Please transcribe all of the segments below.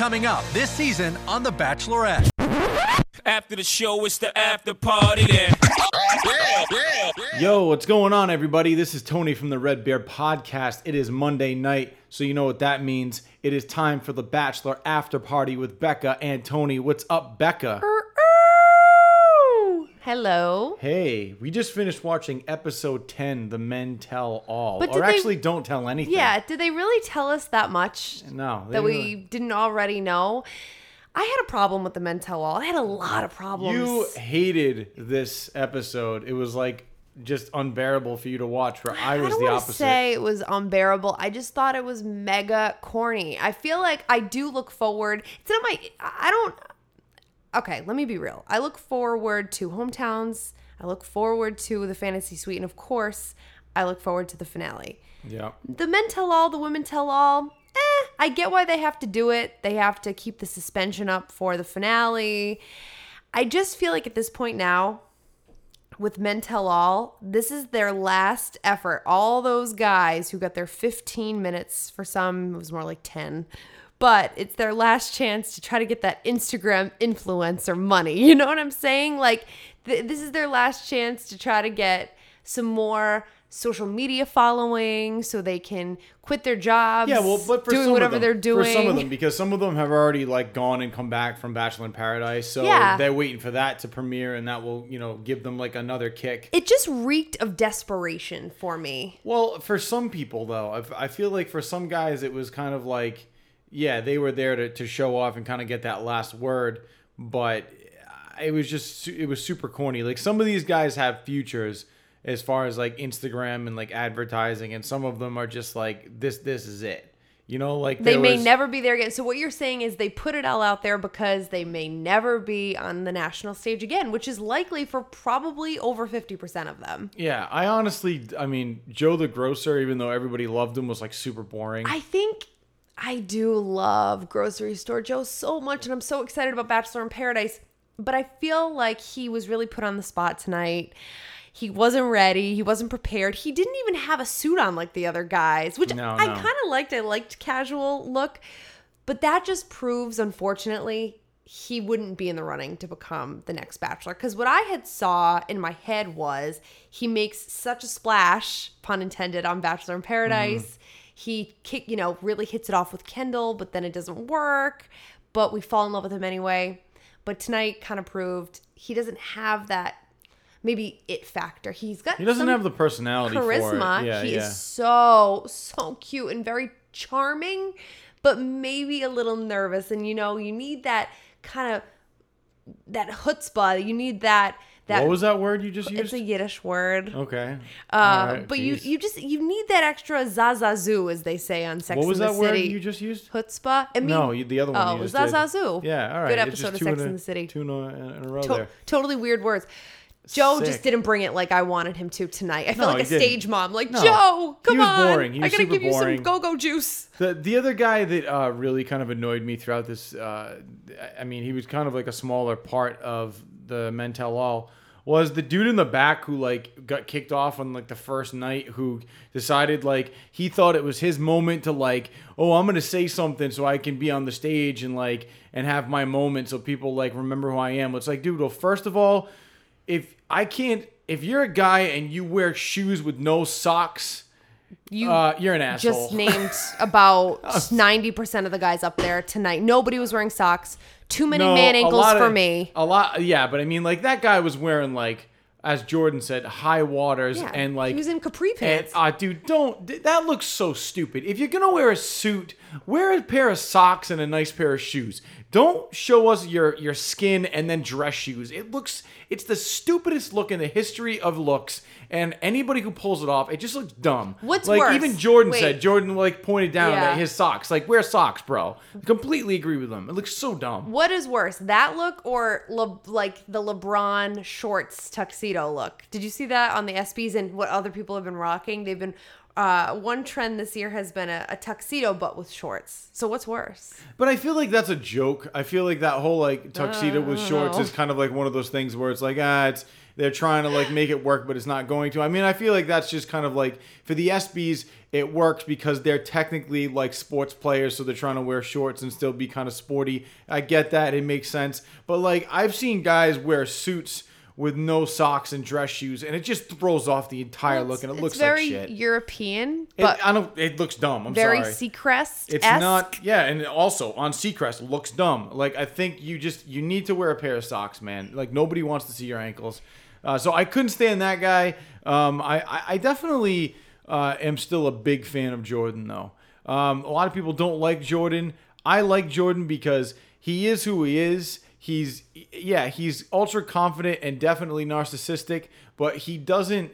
coming up this season on The Bachelorette. After the show, it's the after party then. Yo, what's going on, everybody? This is Tony from the Red Bear Podcast. It is Monday night, so you know what that means. It is time for the Bachelor After Party with Becca and Tony. What's up, Becca? Hello. Hey, we just finished watching episode 10, The Men Tell All. But or they- actually, don't tell anything. Yeah, did they really tell us that much No. they that we really- didn't already know? I had a problem with the men tell all. I had a lot of problems. You hated this episode. It was like just unbearable for you to watch, where I was the opposite. say it was unbearable. I just thought it was mega corny. I feel like I do look forward. It's not my. I don't. Okay, let me be real. I look forward to hometowns. I look forward to the fantasy suite, and of course, I look forward to the finale. yeah. the men tell all, the women tell all. Eh, I get why they have to do it. They have to keep the suspension up for the finale. I just feel like at this point now, with men tell all, this is their last effort. All those guys who got their 15 minutes, for some, it was more like 10, but it's their last chance to try to get that Instagram influencer money. You know what I'm saying? Like, th- this is their last chance to try to get some more social media following so they can quit their jobs Yeah, well, but for doing some whatever of them, they're doing for some of them, because some of them have already like gone and come back from Bachelor in Paradise, so Yeah. they're waiting for that to premiere, and that will, you know, give them like another kick. it just reeked of desperation for me Well, for some people though, I, I feel like for some guys it was kind of like, yeah, they were there to, to show off and kind of get that last word, but it was just it was super corny. Like some of these guys have futures as far as like Instagram and like advertising, and some of them are just like this. This is it. You know, like they may was- never be there again. So what you're saying is they put it all out there because they may never be on the national stage again, which is likely for probably over 50% of them. Yeah, I honestly, I mean, Joe the grocer, even though everybody loved him, was like super boring. I think I do love grocery store Joe so much and I'm so excited about Bachelor in Paradise, but I feel like he was really put on the spot tonight. He wasn't ready. He wasn't prepared. He didn't even have a suit on like the other guys, which No, I no. kind of liked. I liked casual look, but that just proves, unfortunately, he wouldn't be in the running to become the next bachelor. Because what I had saw in my head was he makes such a splash, pun intended, on Bachelor in mm-hmm. Paradise. He kick, you know, really hits it off with Kendall, but then it doesn't work. But we fall in love with him anyway. But tonight kind of proved he doesn't have that maybe it factor. He's got he doesn't have the personality charisma. Yeah, he yeah. is so so cute and very charming, but maybe a little nervous. And you know, you need that kind of that chutzpah. You need that that. what was that word you just used? It's a Yiddish word. okay. Uh, right, but you geez. you just you need that extra zazazoo, as they say on Sex What was that word you just used? chutzpah. I mean, no, the other one. oh, you zazazoo. Yeah, all right. Good episode of Sex in, in the City. Two in a, in a row To- there. totally weird words. Joe Sick. just didn't bring it like I wanted him to tonight. I feel No, like a didn't. stage mom. Like No. Joe, He come was on, boring. He I gotta super give you boring. some go-go juice. The the other guy that uh, really kind of annoyed me throughout this, uh, I mean, he was kind of like a smaller part of the Men Tell All, was the dude in the back who like got kicked off on like the first night, who decided like he thought it was his moment to like, oh, I'm gonna say something so I can be on the stage and like and have my moment so people like remember who I am. It's like, dude, well, first of all, if I can't, if you're a guy and you wear shoes with no socks. You Uh, you're an asshole. just named about ninety percent of the guys up there tonight. Nobody was wearing socks. Too many man ankles for of- me. A lot, yeah, but I mean, like that guy was wearing like, as Jordan said, high waters Yeah, and like he was in capri pants. uh, dude, don't. That looks so stupid. If you're gonna wear a suit, wear a pair of socks and a nice pair of shoes. Don't show us your your skin and then dress shoes. It looks. It's the stupidest look in the history of looks. And anybody who pulls it off, it just looks dumb. What's like worse? even Jordan Wait. said. Jordan like pointed down Yeah. at his socks. Like wear socks, bro. Completely agree with him. It looks so dumb. What is worse, that look or Le- like the LeBron shorts tuxedo look? Did you see that on the ESPYs and what other people have been rocking? They've been Uh, one trend this year has been a, a tuxedo, but with shorts. So what's worse? But I feel like that's a joke. I feel like that whole like tuxedo with shorts know. is kind of like one of those things where it's like ah, it's they're trying to like make it work, but it's not going to. I mean, I feel like that's just kind of like for the ESPYs, it works because they're technically like sports players, so they're trying to wear shorts and still be kind of sporty. I get that; it makes sense. But like I've seen guys wear suits with no socks and dress shoes, and it just throws off the entire look, and it looks very like shit. European, It, but I don't. It looks dumb. I'm sorry. very sorry. Seacrest. It's not, yeah, and also on Seacrest looks dumb. Like I think you just you need to wear a pair of socks, man. Like nobody wants to see your ankles. Uh, so I couldn't stand that guy. Um, I, I I definitely uh, am still a big fan of Jordan though. Um, a lot of people don't like Jordan. I like Jordan because he is who he is. He's yeah, he's ultra confident and definitely narcissistic, but he doesn't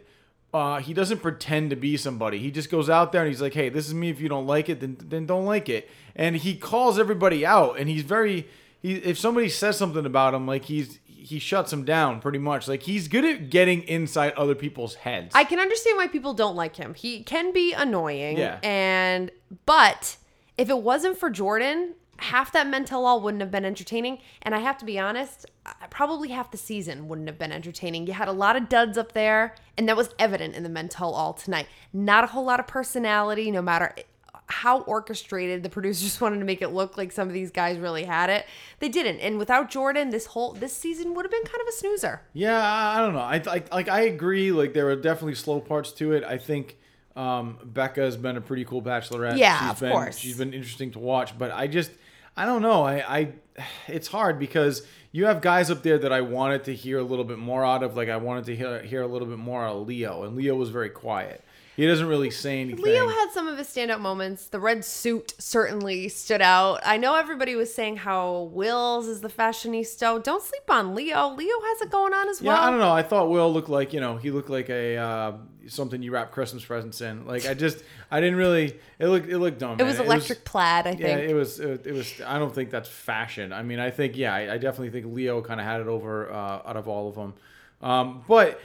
uh, he doesn't pretend to be somebody. He just goes out there and he's like, "Hey, this is me. If you don't like it, then then don't like it." And he calls everybody out. And he's very he. If somebody says something about him, like he's he shuts them down pretty much. Like he's good at getting inside other people's heads. I can understand why people don't like him. He can be annoying. Yeah. And but if it wasn't for Jordan, half that Men Tell All wouldn't have been entertaining. And I have to be honest, probably half the season wouldn't have been entertaining. You had a lot of duds up there, and that was evident in the Men Tell All tonight. Not a whole lot of personality, no matter how orchestrated the producers wanted to make it look like some of these guys really had it. They didn't. And without Jordan, this whole this season would have been kind of a snoozer. Yeah, I don't know. I like like I agree. Like there are definitely slow parts to it. I think um, Becca has been a pretty cool bachelorette. Yeah, she's of been, course. She's been interesting to watch, but I just I don't know. I, I it's hard because you have guys up there that I wanted to hear a little bit more out of. Like I wanted to hear hear a little bit more out of Leo, and Leo was very quiet. He doesn't really say anything. Leo had some of his standout moments. The red suit certainly stood out. I know everybody was saying how Wills is the fashionista. Don't sleep on Leo. Leo has it going on as Yeah, well. Yeah, I don't know. I thought Will looked like you know he looked like a uh, something you wrap Christmas presents in. Like I just I didn't really. It looked it looked dumb. It was electric plaid, I think. Yeah, it was. It, it was. I don't think that's fashion. I mean, I think yeah, I, I definitely think Leo kind of had it over uh, out of all of them. Um, but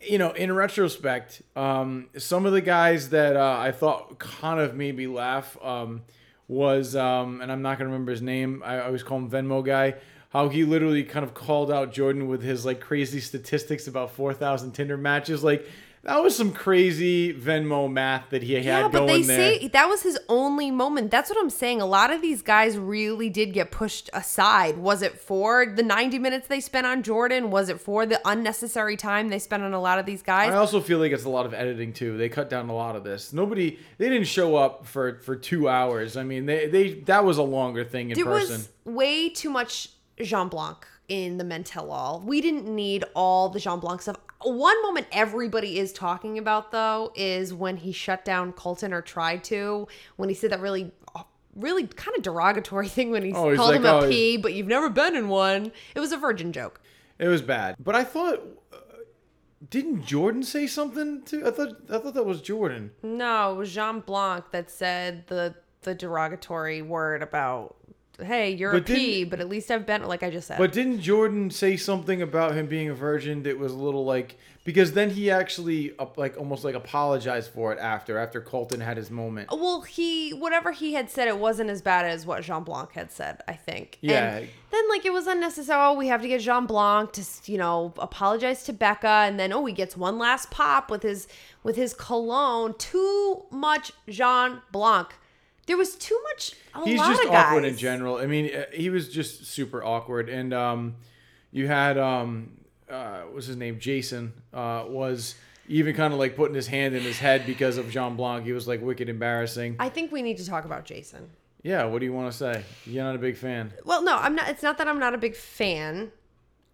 you know, in retrospect, um, some of the guys that uh, I thought kind of made me laugh um, was, um, and I'm not gonna remember his name. I always call him Venmo guy. How he literally kind of called out Jordan with his like crazy statistics about 4,000 Tinder matches. Like that was some crazy Venmo math that he had yeah, but they there. say that was his only moment. That's what I'm saying. A lot of these guys really did get pushed aside. Was it for the 90 minutes they spent on Jordan? Was it for the unnecessary time they spent on a lot of these guys? I also feel like it's a lot of editing too. They cut down a lot of this. Nobody, they didn't show up for for two hours. I mean, they they that was a longer thing in there person. was way too much Jean Blanc in the Men Tell All. We didn't need all the Jean Blanc stuff. One moment everybody is talking about though is when he shut down Colton or tried to, when he said that really really kind of derogatory thing when he Oh, called like, him a "Oh, P, but you've never been in one. It was a virgin joke. It was bad. But I thought, uh, didn't Jordan say something to? I thought I thought that was Jordan. No, it was Jean Blanc that said the the derogatory word about hey, you're But a P, but at least I've been like I just said. But didn't Jordan say something about him being a virgin that was a little like because then he actually uh, like almost like apologized for it after after Colton had his moment. Well, he whatever he had said, it wasn't as bad as what Jean Blanc had said. I think. Yeah. And then like it was unnecessary. Oh, we have to get Jean Blanc to you know apologize to Becca, and then oh he gets one last pop with his with his cologne. Too much Jean Blanc. There was too much. A He's just awkward in general. I mean, uh, he was just super awkward. And um, you had um, uh, what's his name? Jason uh, was even kind of like putting his hand in his head because of Jean Blanc. He was like wicked embarrassing. I think we need to talk about Jason. Yeah. What do you want to say? You're not a big fan. Well, no, I'm not. It's not that I'm not a big fan.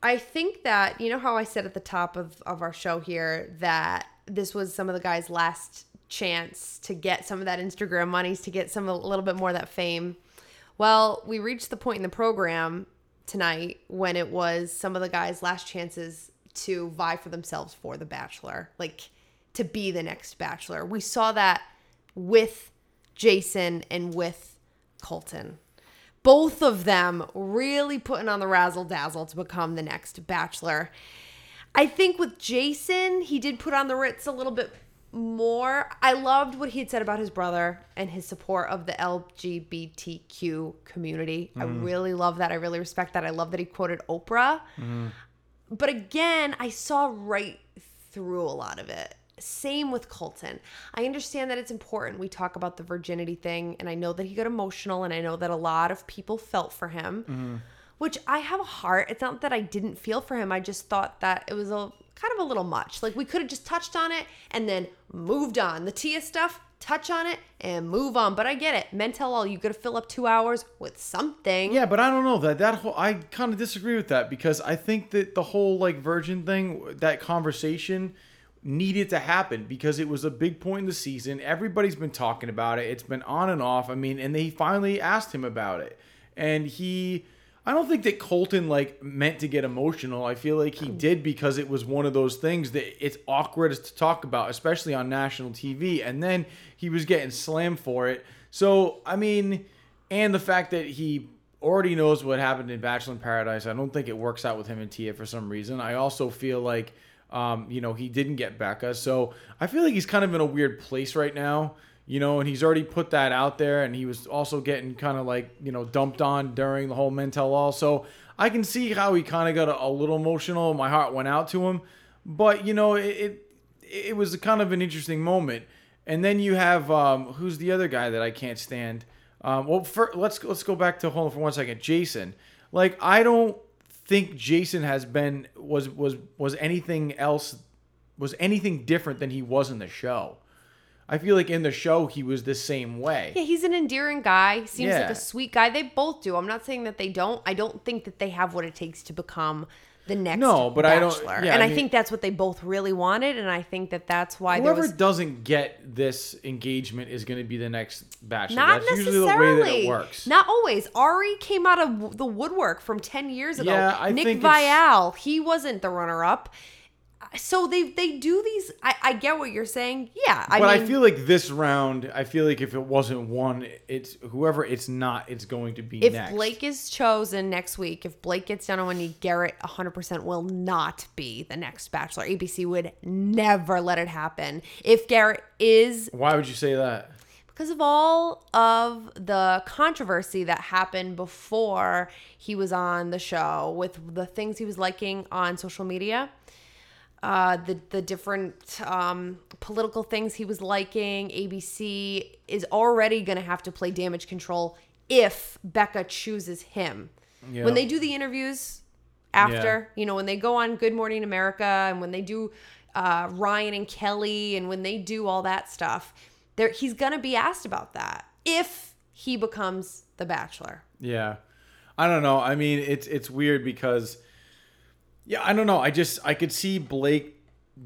I think that you know how I said at the top of of our show here that this was some of the guys' last chance to get some of that Instagram monies to get some a little bit more of that fame. Well, we reached the point in the program tonight when it was some of the guys' last chances to vie for themselves for the Bachelor, like to be the next Bachelor. We saw that with Jason and with Colton both of them really putting on the razzle dazzle to become the next bachelor. I think with Jason, he did put on the Ritz a little bit more. I loved what he had said about his brother and his support of the LGBTQ community. I mm-hmm. really love that. I really respect that. I love that he quoted Oprah. Mm-hmm. But again, I saw right through a lot of it. Same with Colton. I understand that it's important. We talk about the virginity thing, and I know that he got emotional, and I know that a lot of people felt for him, mm-hmm. which I have a heart. It's not that I didn't feel for him. I just thought that it was a kind of a little much. Like we could have just touched on it and then moved on. The Tia stuff, touch on it and move on. But I get it. Men tell all you got to fill up two hours with something. Yeah, but I don't know that that whole. I kind of disagree with that because I think that the whole like virgin thing, that conversation needed to happen because it was a big point in the season. Everybody's been talking about it. It's been on and off. I mean, and they finally asked him about it, and he. I don't think that Colton like meant to get emotional. I feel like he did because it was one of those things that it's awkward to talk about, especially on national TV. And then he was getting slammed for it. So I mean, and the fact that he already knows what happened in Bachelor in Paradise. I don't think it works out with him and Tia for some reason. I also feel like, um, you know, he didn't get Becca. So I feel like he's kind of in a weird place right now, you know, and he's already put that out there. And he was also getting kind of like, you know, dumped on during the whole Men Tell All. So I can see how he kind of got a, a little emotional. My heart went out to him. But, you know, it, it, it was kind of an interesting moment. And then you have, um, who's the other guy that I can't stand? Um, well, for, let's let's go back to on for one second. Jason, like I don't think Jason has been was was was anything else was anything different than he was in the show. I feel like in the show he was the same way. Yeah, he's an endearing guy. Seems like a sweet guy. They both do. I'm not saying that they don't. I don't think that they have what it takes to become the next No, but I don't- yeah, and I I, think that's what they both really wanted, and I think that that's why Whoever was doesn't get this engagement is going to be the next bachelor. not That's necessarily usually the way that it works. Not always. Ari came out of the woodwork from ten years ago. Yeah, I Nick think Viall, he wasn't the runner-up. So they they do these. I, I get what you're saying. Yeah, I but mean, I feel like this round, I feel like if it wasn't one, it's whoever it's not, it's going to be if next. Blake is chosen next week, if Blake gets done on Wendy, Garrett 100% will not be the next Bachelor. ABC would never let it happen. If Garrett is, Why would you say that? because of all of the controversy that happened before he was on the show with the things he was liking on social media. Uh, the the different um, political things he was liking, ABC is already going to have to play damage control if Becca chooses him. Yeah. When they do the interviews after, you know, when they go on Good Morning America and when they do uh, Ryan and Kelly and when they do all that stuff, there he's going to be asked about that if he becomes the Bachelor. Yeah. I don't know. I mean, it's it's weird because yeah, I don't know. I just I could see Blake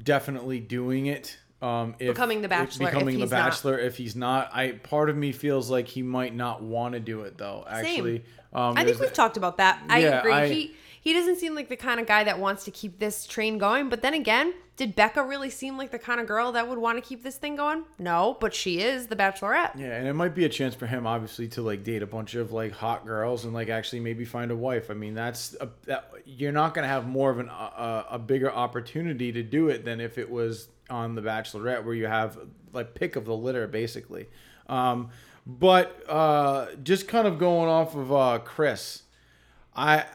definitely doing it. Um, if, Becoming the Bachelor if becoming he's the not. bachelor. If he's not, I part of me feels like he might not want to do it though. Actually, um, I think we've talked about that. I Yeah, agree. I- he he doesn't seem like the kind of guy that wants to keep this train going. But then again, did Becca really seem like the kind of girl that would want to keep this thing going? No, but she is the Bachelorette. Yeah, and it might be a chance for him, obviously, to like date a bunch of like hot girls and like actually maybe find a wife. I mean, that's a, that, you're not gonna have more of an a, a bigger opportunity to do it than if it was on the Bachelorette, where you have like pick of the litter, basically. Um, but uh, just kind of going off of uh, Chris, I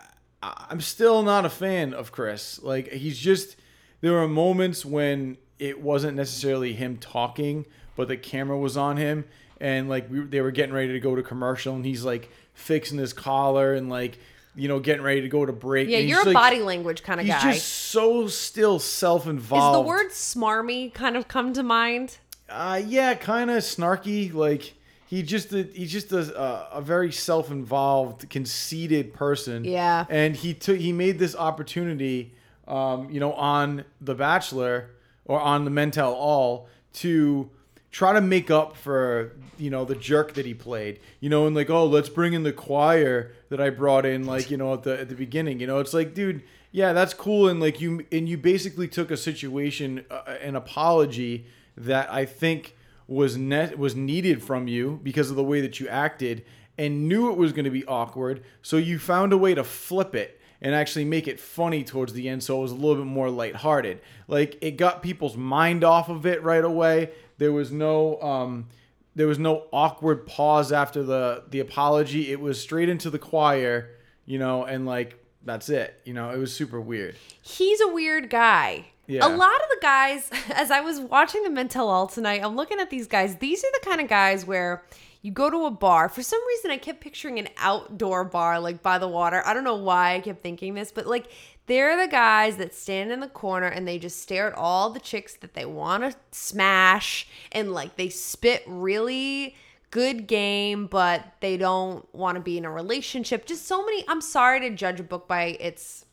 I'm still not a fan of Chris. Like he's just there were moments when it wasn't necessarily him talking, but the camera was on him and like we, they were getting ready to go to commercial and he's like fixing his collar and like you know getting ready to go to break. Yeah, and you're a like- body language kind of He's guy. He's just so still self-involved. Is the word smarmy kind of come to mind? Uh, yeah, kind of snarky. Like he just a, he's just a, a, a very self-involved, conceited person. Yeah. and he took he made this opportunity, um, you know, on The Bachelor or on the Men Tell All to try to make up for you know the jerk that he played. You know, and like oh let's bring in the choir that I brought in like you know at the at the beginning. You know, it's like dude. Yeah, that's cool, and like you, and you basically took a situation, uh, an apology that I think was net was needed from you because of the way that you acted and knew it was going to be awkward so you found a way to flip it and actually make it funny towards the end so it was a little bit more lighthearted. Like it got people's mind off of it right away. There was no um there was no awkward pause after the the apology. It was straight into the choir, you know, and like that's it. You know, it was super weird. He's a weird guy. Yeah. A lot of the guys, as I was watching the Men Tell All tonight, I'm looking at these guys. These are the kind of guys where you go to a bar. For some reason, I kept picturing an outdoor bar, like by the water. I don't know why I kept thinking this, but like they're the guys that stand in the corner and they just stare at all the chicks that they want to smash and like they spit really good game, but they don't want to be in a relationship. Just so many. I'm sorry to judge a book by its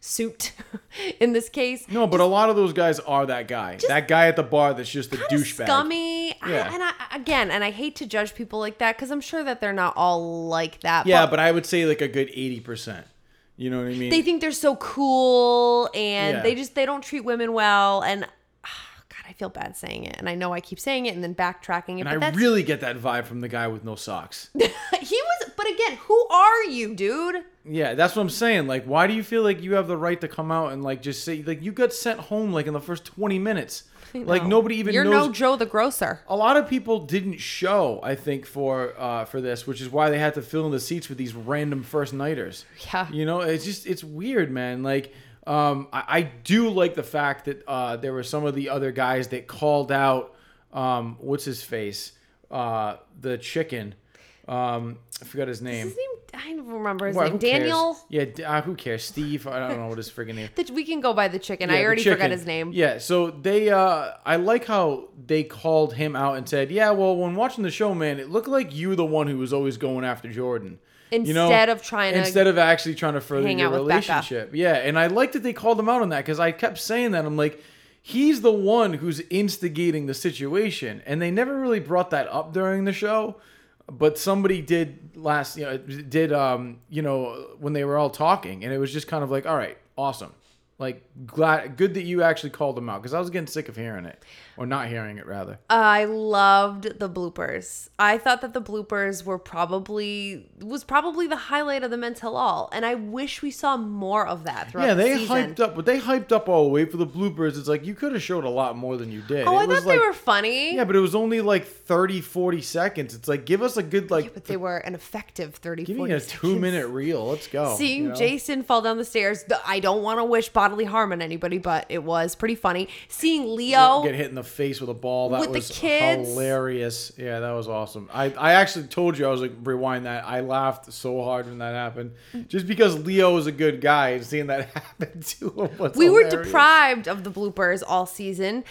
suit in this case. No, but a lot of those guys are that guy. that guy at the bar that's just a douchebag. scummy. I- Yeah. and I, again, and I hate to judge people like that because I'm sure that they're not all like that. Yeah, but I would say like a good eighty percent. You know what I mean? they think they're so cool and Yeah. they just they don't treat women well and ah, God, I feel bad saying it, and I know I keep saying it and then backtracking it. and but I really get that vibe from the guy with no socks. he was. But again, who are you, dude? yeah, that's what I'm saying. Like, why do you feel like you have the right to come out and like just say like you got sent home like in the first twenty minutes? Like nobody even You're knows. no Joe the grocer. a lot of people didn't show, I think, for uh, for this, which is why they had to fill in the seats with these random first nighters. Yeah. you know, it's just it's weird, man. Like, um, I, I do like the fact that uh, there were some of the other guys that called out, um, what's his face, uh, the chicken. Um, I forgot his name. His name, I don't remember his Well, name. cares? Daniel. Yeah, uh, who cares? Steve. I don't know what his friggin' name. The- We can go by the chicken. Yeah, I already forgot his name. Yeah, so they uh I like how they called him out and said, "Yeah, well, when watching the show, man, it looked like you were the one who was always going after Jordan." you know? Instead of trying to instead of actually trying to further your with Becca. relationship. Yeah, and I like that they called him out on that because I kept saying that I'm like, he's the one who's instigating the situation, and they never really brought that up during the show. But somebody did last, you know, did um, you know, when they were all talking, and it was just kind of like, all right, awesome, like glad, good that you actually called them out because I was getting sick of hearing it or not hearing it rather. I loved the bloopers. I thought that the bloopers were probably was probably the highlight of the Men Tell All, and I wish we saw more of that throughout Yeah, they season. hyped up, but they hyped up all the way for the bloopers. It's like you could have showed a lot more than you did. Oh, it I was thought like, they were funny. Yeah, but it was only like 30, 40 seconds. It's like give us a good like but they were an effective 30 give 40 me a seconds. two minute reel. Let's go. Seeing you know? Jason fall down the stairs, I don't want to wish bodily harm on anybody, but it was pretty funny. Seeing Leo, get hit in the face with a ball. That With the was kids. hilarious. Yeah, that was awesome. I, I actually told you I was like rewind that. I laughed so hard when that happened, just because Leo is a good guy and seeing that happen to him. Was we were hilarious. deprived of the bloopers all season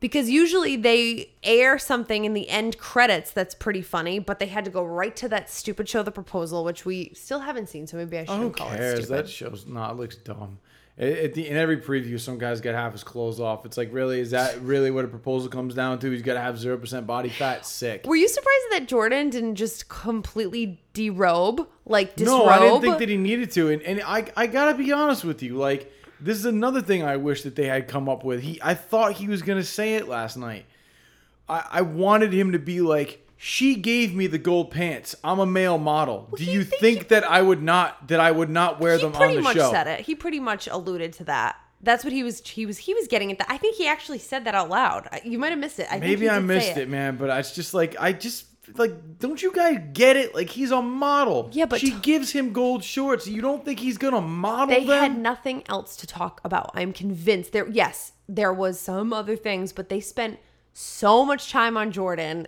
because usually they air something in the end credits that's pretty funny, but they had to go right to that stupid show, The Proposal, which we still haven't seen, so maybe I Oh, Who shouldn't call it cares? stupid. That show's not. It looks dumb. It, it, in every preview, some guys got half his clothes off. It's like, really, is that really what a proposal comes down to? He's got to have zero percent body fat. Sick. Were you surprised that Jordan didn't just completely derobe, like disrobe? No, I didn't think that he needed to. And, and I, I gotta be honest with you. Like, this is another thing I wish that they had come up with. He, I thought he was gonna say it last night. I, I wanted him to be like, she gave me the gold pants. I'm a male model. Do you think think he- that I would not that I would not wear them on the show? He pretty much said it. He pretty much alluded to that. That's what he was. He was. He was getting at that. I think he actually said that out loud. You might have missed it. I Maybe I missed it. man, but it's just like I just like don't you guys get it? Like he's a model. Yeah, but she t- gives him gold shorts. You don't think he's gonna model They them? had nothing else to talk about. I'm convinced. There, yes, there was some other things, but they spent so much time on Jordan,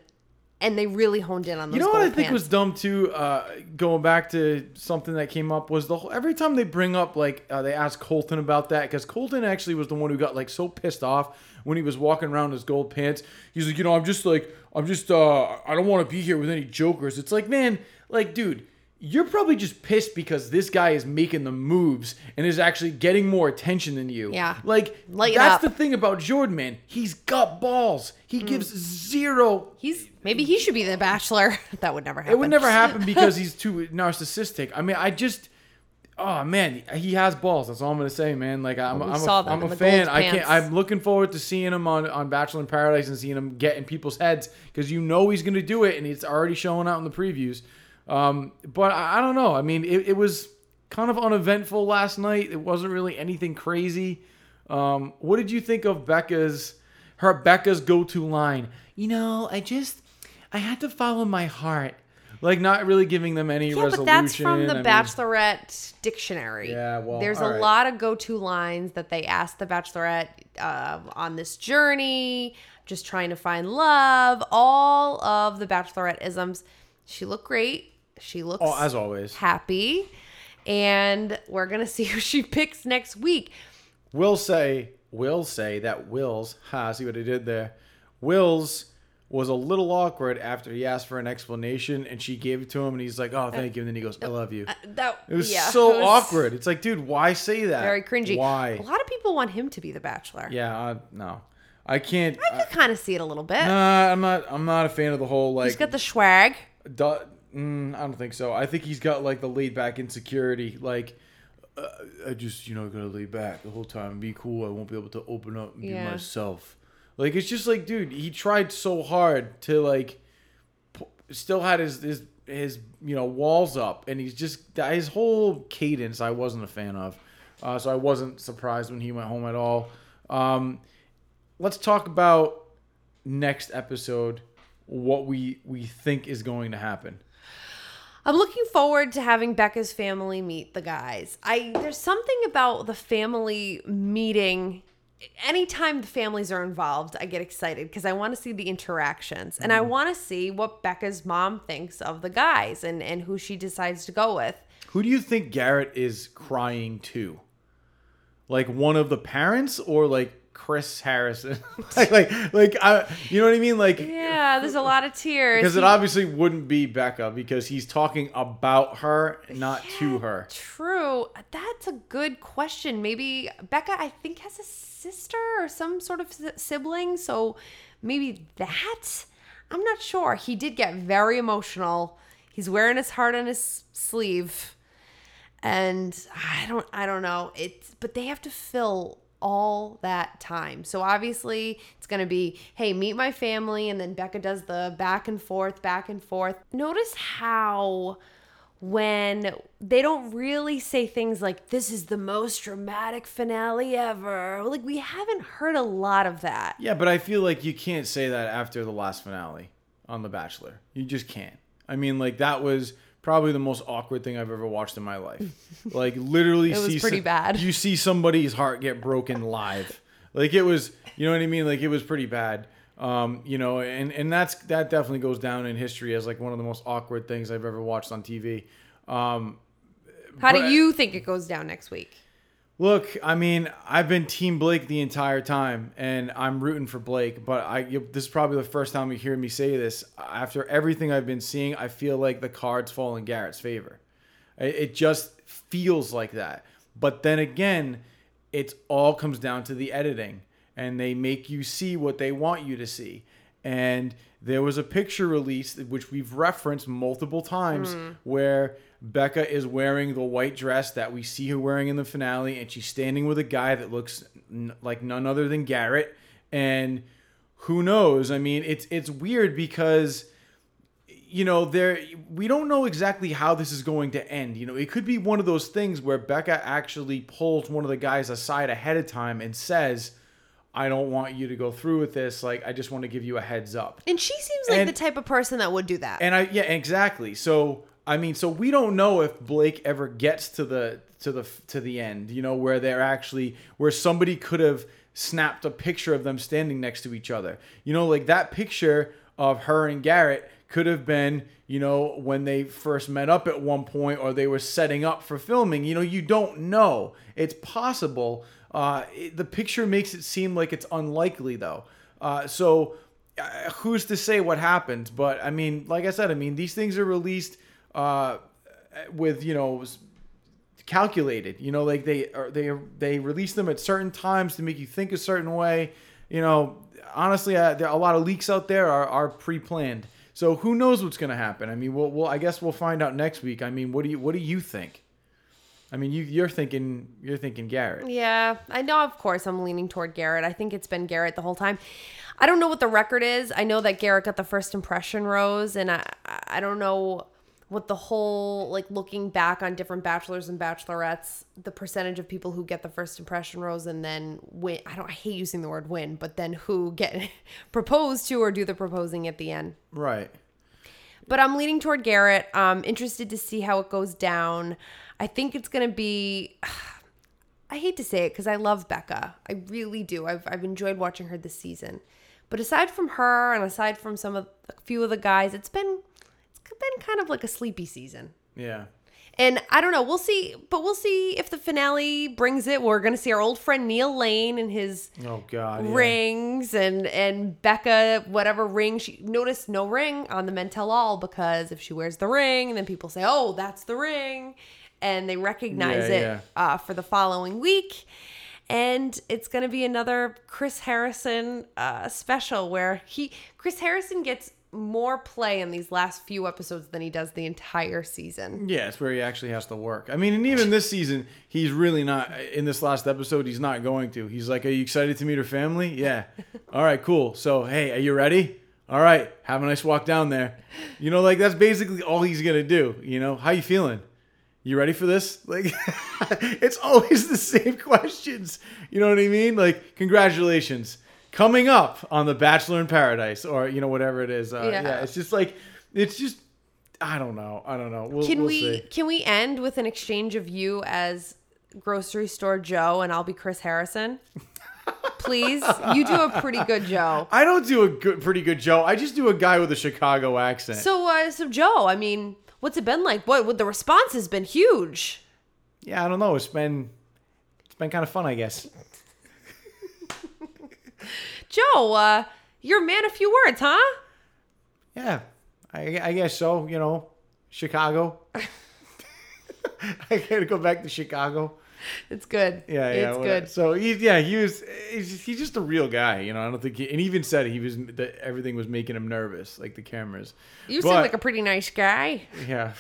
and they really honed in on those. you know what I think was dumb too? Uh, going back to something that came up was the whole, every time they bring up like uh, they ask Colton about that because Colton actually was the one who got like so pissed off when he was walking around in his gold pants. He's like, you know, I'm just like I'm just uh I don't want to be here with any jokers. It's like, man, like dude. You're probably just pissed because this guy is making the moves and is actually getting more attention than you. Yeah. Like Lighten that's up. the thing about Jordan, man. He's got balls. He mm. gives zero He's maybe he should be the Bachelor. that would never happen. it would never happen because he's too narcissistic. I mean, I just, oh man, he has balls. That's all I'm gonna say, man. Like I'm, Well, we I'm saw a, them I'm in a the fan. I can't. I'm looking forward to seeing him on on Bachelor in Paradise and seeing him get in people's heads because you know he's gonna do it, and it's already showing out in the previews. Um, but I, I don't know. I mean, it, it was kind of uneventful last night. It wasn't really anything crazy. Um, what did you think of Becca's her Becca's go-to line? You know, I just I had to follow my heart. Like not really giving them any Yeah, resolution. but that's from the I mean- Bachelorette dictionary. Yeah, well, there's a right. lot of go-to lines that they ask the Bachelorette uh, on this journey, just trying to find love. All of the Bachelorette isms. She looked great. She looks Oh, as always. happy, and we're gonna see who she picks next week. Will say, will say that Will's, ha, see what I did there. Will's was a little awkward after he asked for an explanation and she gave it to him and he's like, oh, thank you. And then he goes, I love you. That It was yeah, so it was awkward. It's like, dude, why say that? Very cringy. Why? A lot of people want him to be the Bachelor. Yeah, uh, no. I can't. I could kind of see it a little bit. Nah, I'm not. I'm not a fan of the whole like. He's got the swag. du- mm, I don't think so. I think he's got like the laid back insecurity. Like, uh, I just you know gotta lay back the whole time, be cool. I won't be able to open up and be myself. Like it's just like, dude, he tried so hard to like, pu- still had his his his you know walls up, and he's just his whole cadence. I wasn't a fan of, uh, so I wasn't surprised when he went home at all. Um, let's talk about next episode what we we think is going to happen. I'm looking forward to having Becca's family meet the guys. I there's something about the family meeting. Anytime the families are involved, I get excited because I want to see the interactions and I mm. want to see what Becca's mom thinks of the guys and and who she decides to go with. Who do you think Garrett is crying to? Like one of the parents or like Chris Harrison? like like like I, you know what I mean? Like Yeah, there's a lot of tears. because it obviously wouldn't be Becca because he's talking about her, not to her. True. That's a good question. Maybe Becca, I think, has a sister or some sort of sibling. So maybe that. I'm not sure. He did get very emotional. He's wearing his heart on his sleeve. And I don't I don't know. It's but they have to fill all that time. So obviously it's going to be, hey, meet my family and then Becca does the back and forth, back and forth. Notice how when they don't really say things like this is the most dramatic finale ever. Like we haven't heard a lot of that. Yeah, but I feel like you can't say that after the last finale on The Bachelor. You just can't. I mean, like that was probably the most awkward thing I've ever watched in my life. Like literally, It was see pretty some- bad. You see somebody's heart get broken live. Like it was, you know what I mean? Like it was pretty bad. Um, you know, and and that's that definitely goes down in history as like one of the most awkward things I've ever watched on TV. Um, How do you think it goes down next week? Look, I mean, I've been Team Blake the entire time, and I'm rooting for Blake. But I, this is probably the first time you hear me say this. After everything I've been seeing, I feel like the cards fall in Garrett's favor. It, just feels like that. But then again, it all comes down to the editing, and they make you see what they want you to see. And there was a picture released, which we've referenced multiple times, hmm. where Becca is wearing the white dress that we see her wearing in the finale, and she's standing with a guy that looks n- like none other than Garrett. And who knows? I mean, it's it's weird because you know there we don't know exactly how this is going to end you know it could be one of those things where becca actually pulls one of the guys aside ahead of time and says i don't want you to go through with this like i just want to give you a heads up. And she seems like And- the type of person that would do that. and i yeah exactly. So i mean so we don't know if blake ever gets to the to the to the end you know where they're actually where somebody could have snapped a picture of them standing next to each other. You know like that picture of her and garrett could have been you know when they first met up at one point or they were setting up for filming you know you don't know it's possible uh, it- the picture makes it seem like it's unlikely though uh, so uh, who's to say what happens? But I mean, like I said, I mean these things are released uh, with you know calculated. You know, like they are they they release them at certain times to make you think a certain way. You know, honestly, uh, there a lot of leaks out there are are pre-planned. So who knows what's going to happen? I mean, we'll, we'll I guess we'll find out next week. I mean, what do you what do you think? I mean, you you're thinking you're thinking Garrett. Yeah, I know. Of course, I'm leaning toward Garrett. I think it's been Garrett the whole time. I don't know what the record is. I know that Garrett got the first impression rose, and I I don't know with the whole like looking back on different bachelors and bachelorettes, the percentage of people who get the first impression rose and then win. I don't. I hate using the word win, but then who get proposed to or do the proposing at the end. Right. But I'm leaning toward Garrett. I'm interested to see how it goes down. I think it's going to be. I hate to say it because I love Becca. I really do. I've, I've enjoyed watching her this season. But aside from her and aside from some of a few of the guys, it's been been kind of like a sleepy season. Yeah. And I don't know. We'll see, but we'll see if the finale brings it. We're gonna see our old friend Neil Lane and his Oh God. yeah. rings, and and Becca whatever ring she noticed no ring on the men tell all because if she wears the ring, then people say, oh, that's the ring, and they recognize Yeah, it yeah. Uh, for the following week. And it's gonna be another Chris Harrison uh, special where he Chris Harrison gets more play in these last few episodes than he does the entire season. Yeah, it's where he actually has to work. I mean, and even this season, he's really not. In this last episode, he's not going to. He's like, "Are you excited to meet her family?" Yeah. All right, cool. So, hey, are you ready? All right, have a nice walk down there. You know, like that's basically all he's gonna do. You know, how you feeling? You ready for this? Like, it's always the same questions. You know what I mean? Like, congratulations. Coming up on The Bachelor in Paradise, or you know, whatever it is. Uh, Yeah. yeah. it's just like, it's just, I don't know. I don't know. We'll, Can we'll we see. can we end with an exchange of you as grocery store Joe and I'll be Chris Harrison? Please, you do a pretty good Joe. I don't do a good, pretty good Joe. I just do a guy with a Chicago accent. So, uh, so Joe, I mean, what's it been like? What, what the response has been huge. yeah, I don't know. It's been, it's been kind of fun, I guess. Joe, uh, you're a man of few words, huh? Yeah, I, I guess so. You know, Chicago. I gotta go back to Chicago. It's good. Yeah, yeah, it's whatever. good. So he's yeah, he was he's, he's just a real guy, you know. I don't think he and he even said he was that everything was making him nervous, like the cameras. You seem like a pretty nice guy. Yeah.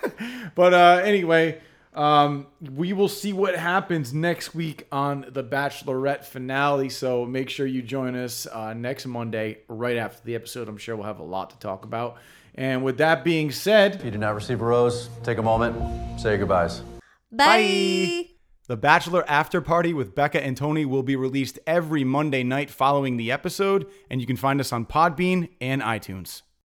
but uh, anyway, um, we will see what happens next week on the Bachelorette finale. So make sure you join us uh, next Monday, right after the episode. I'm sure we'll have a lot to talk about. And with that being said, If you did not receive a rose, take a moment, say your goodbyes. Bye. The Bachelor After Party with Becca and Tony will be released every Monday night following the episode, and you can find us on Podbean and iTunes.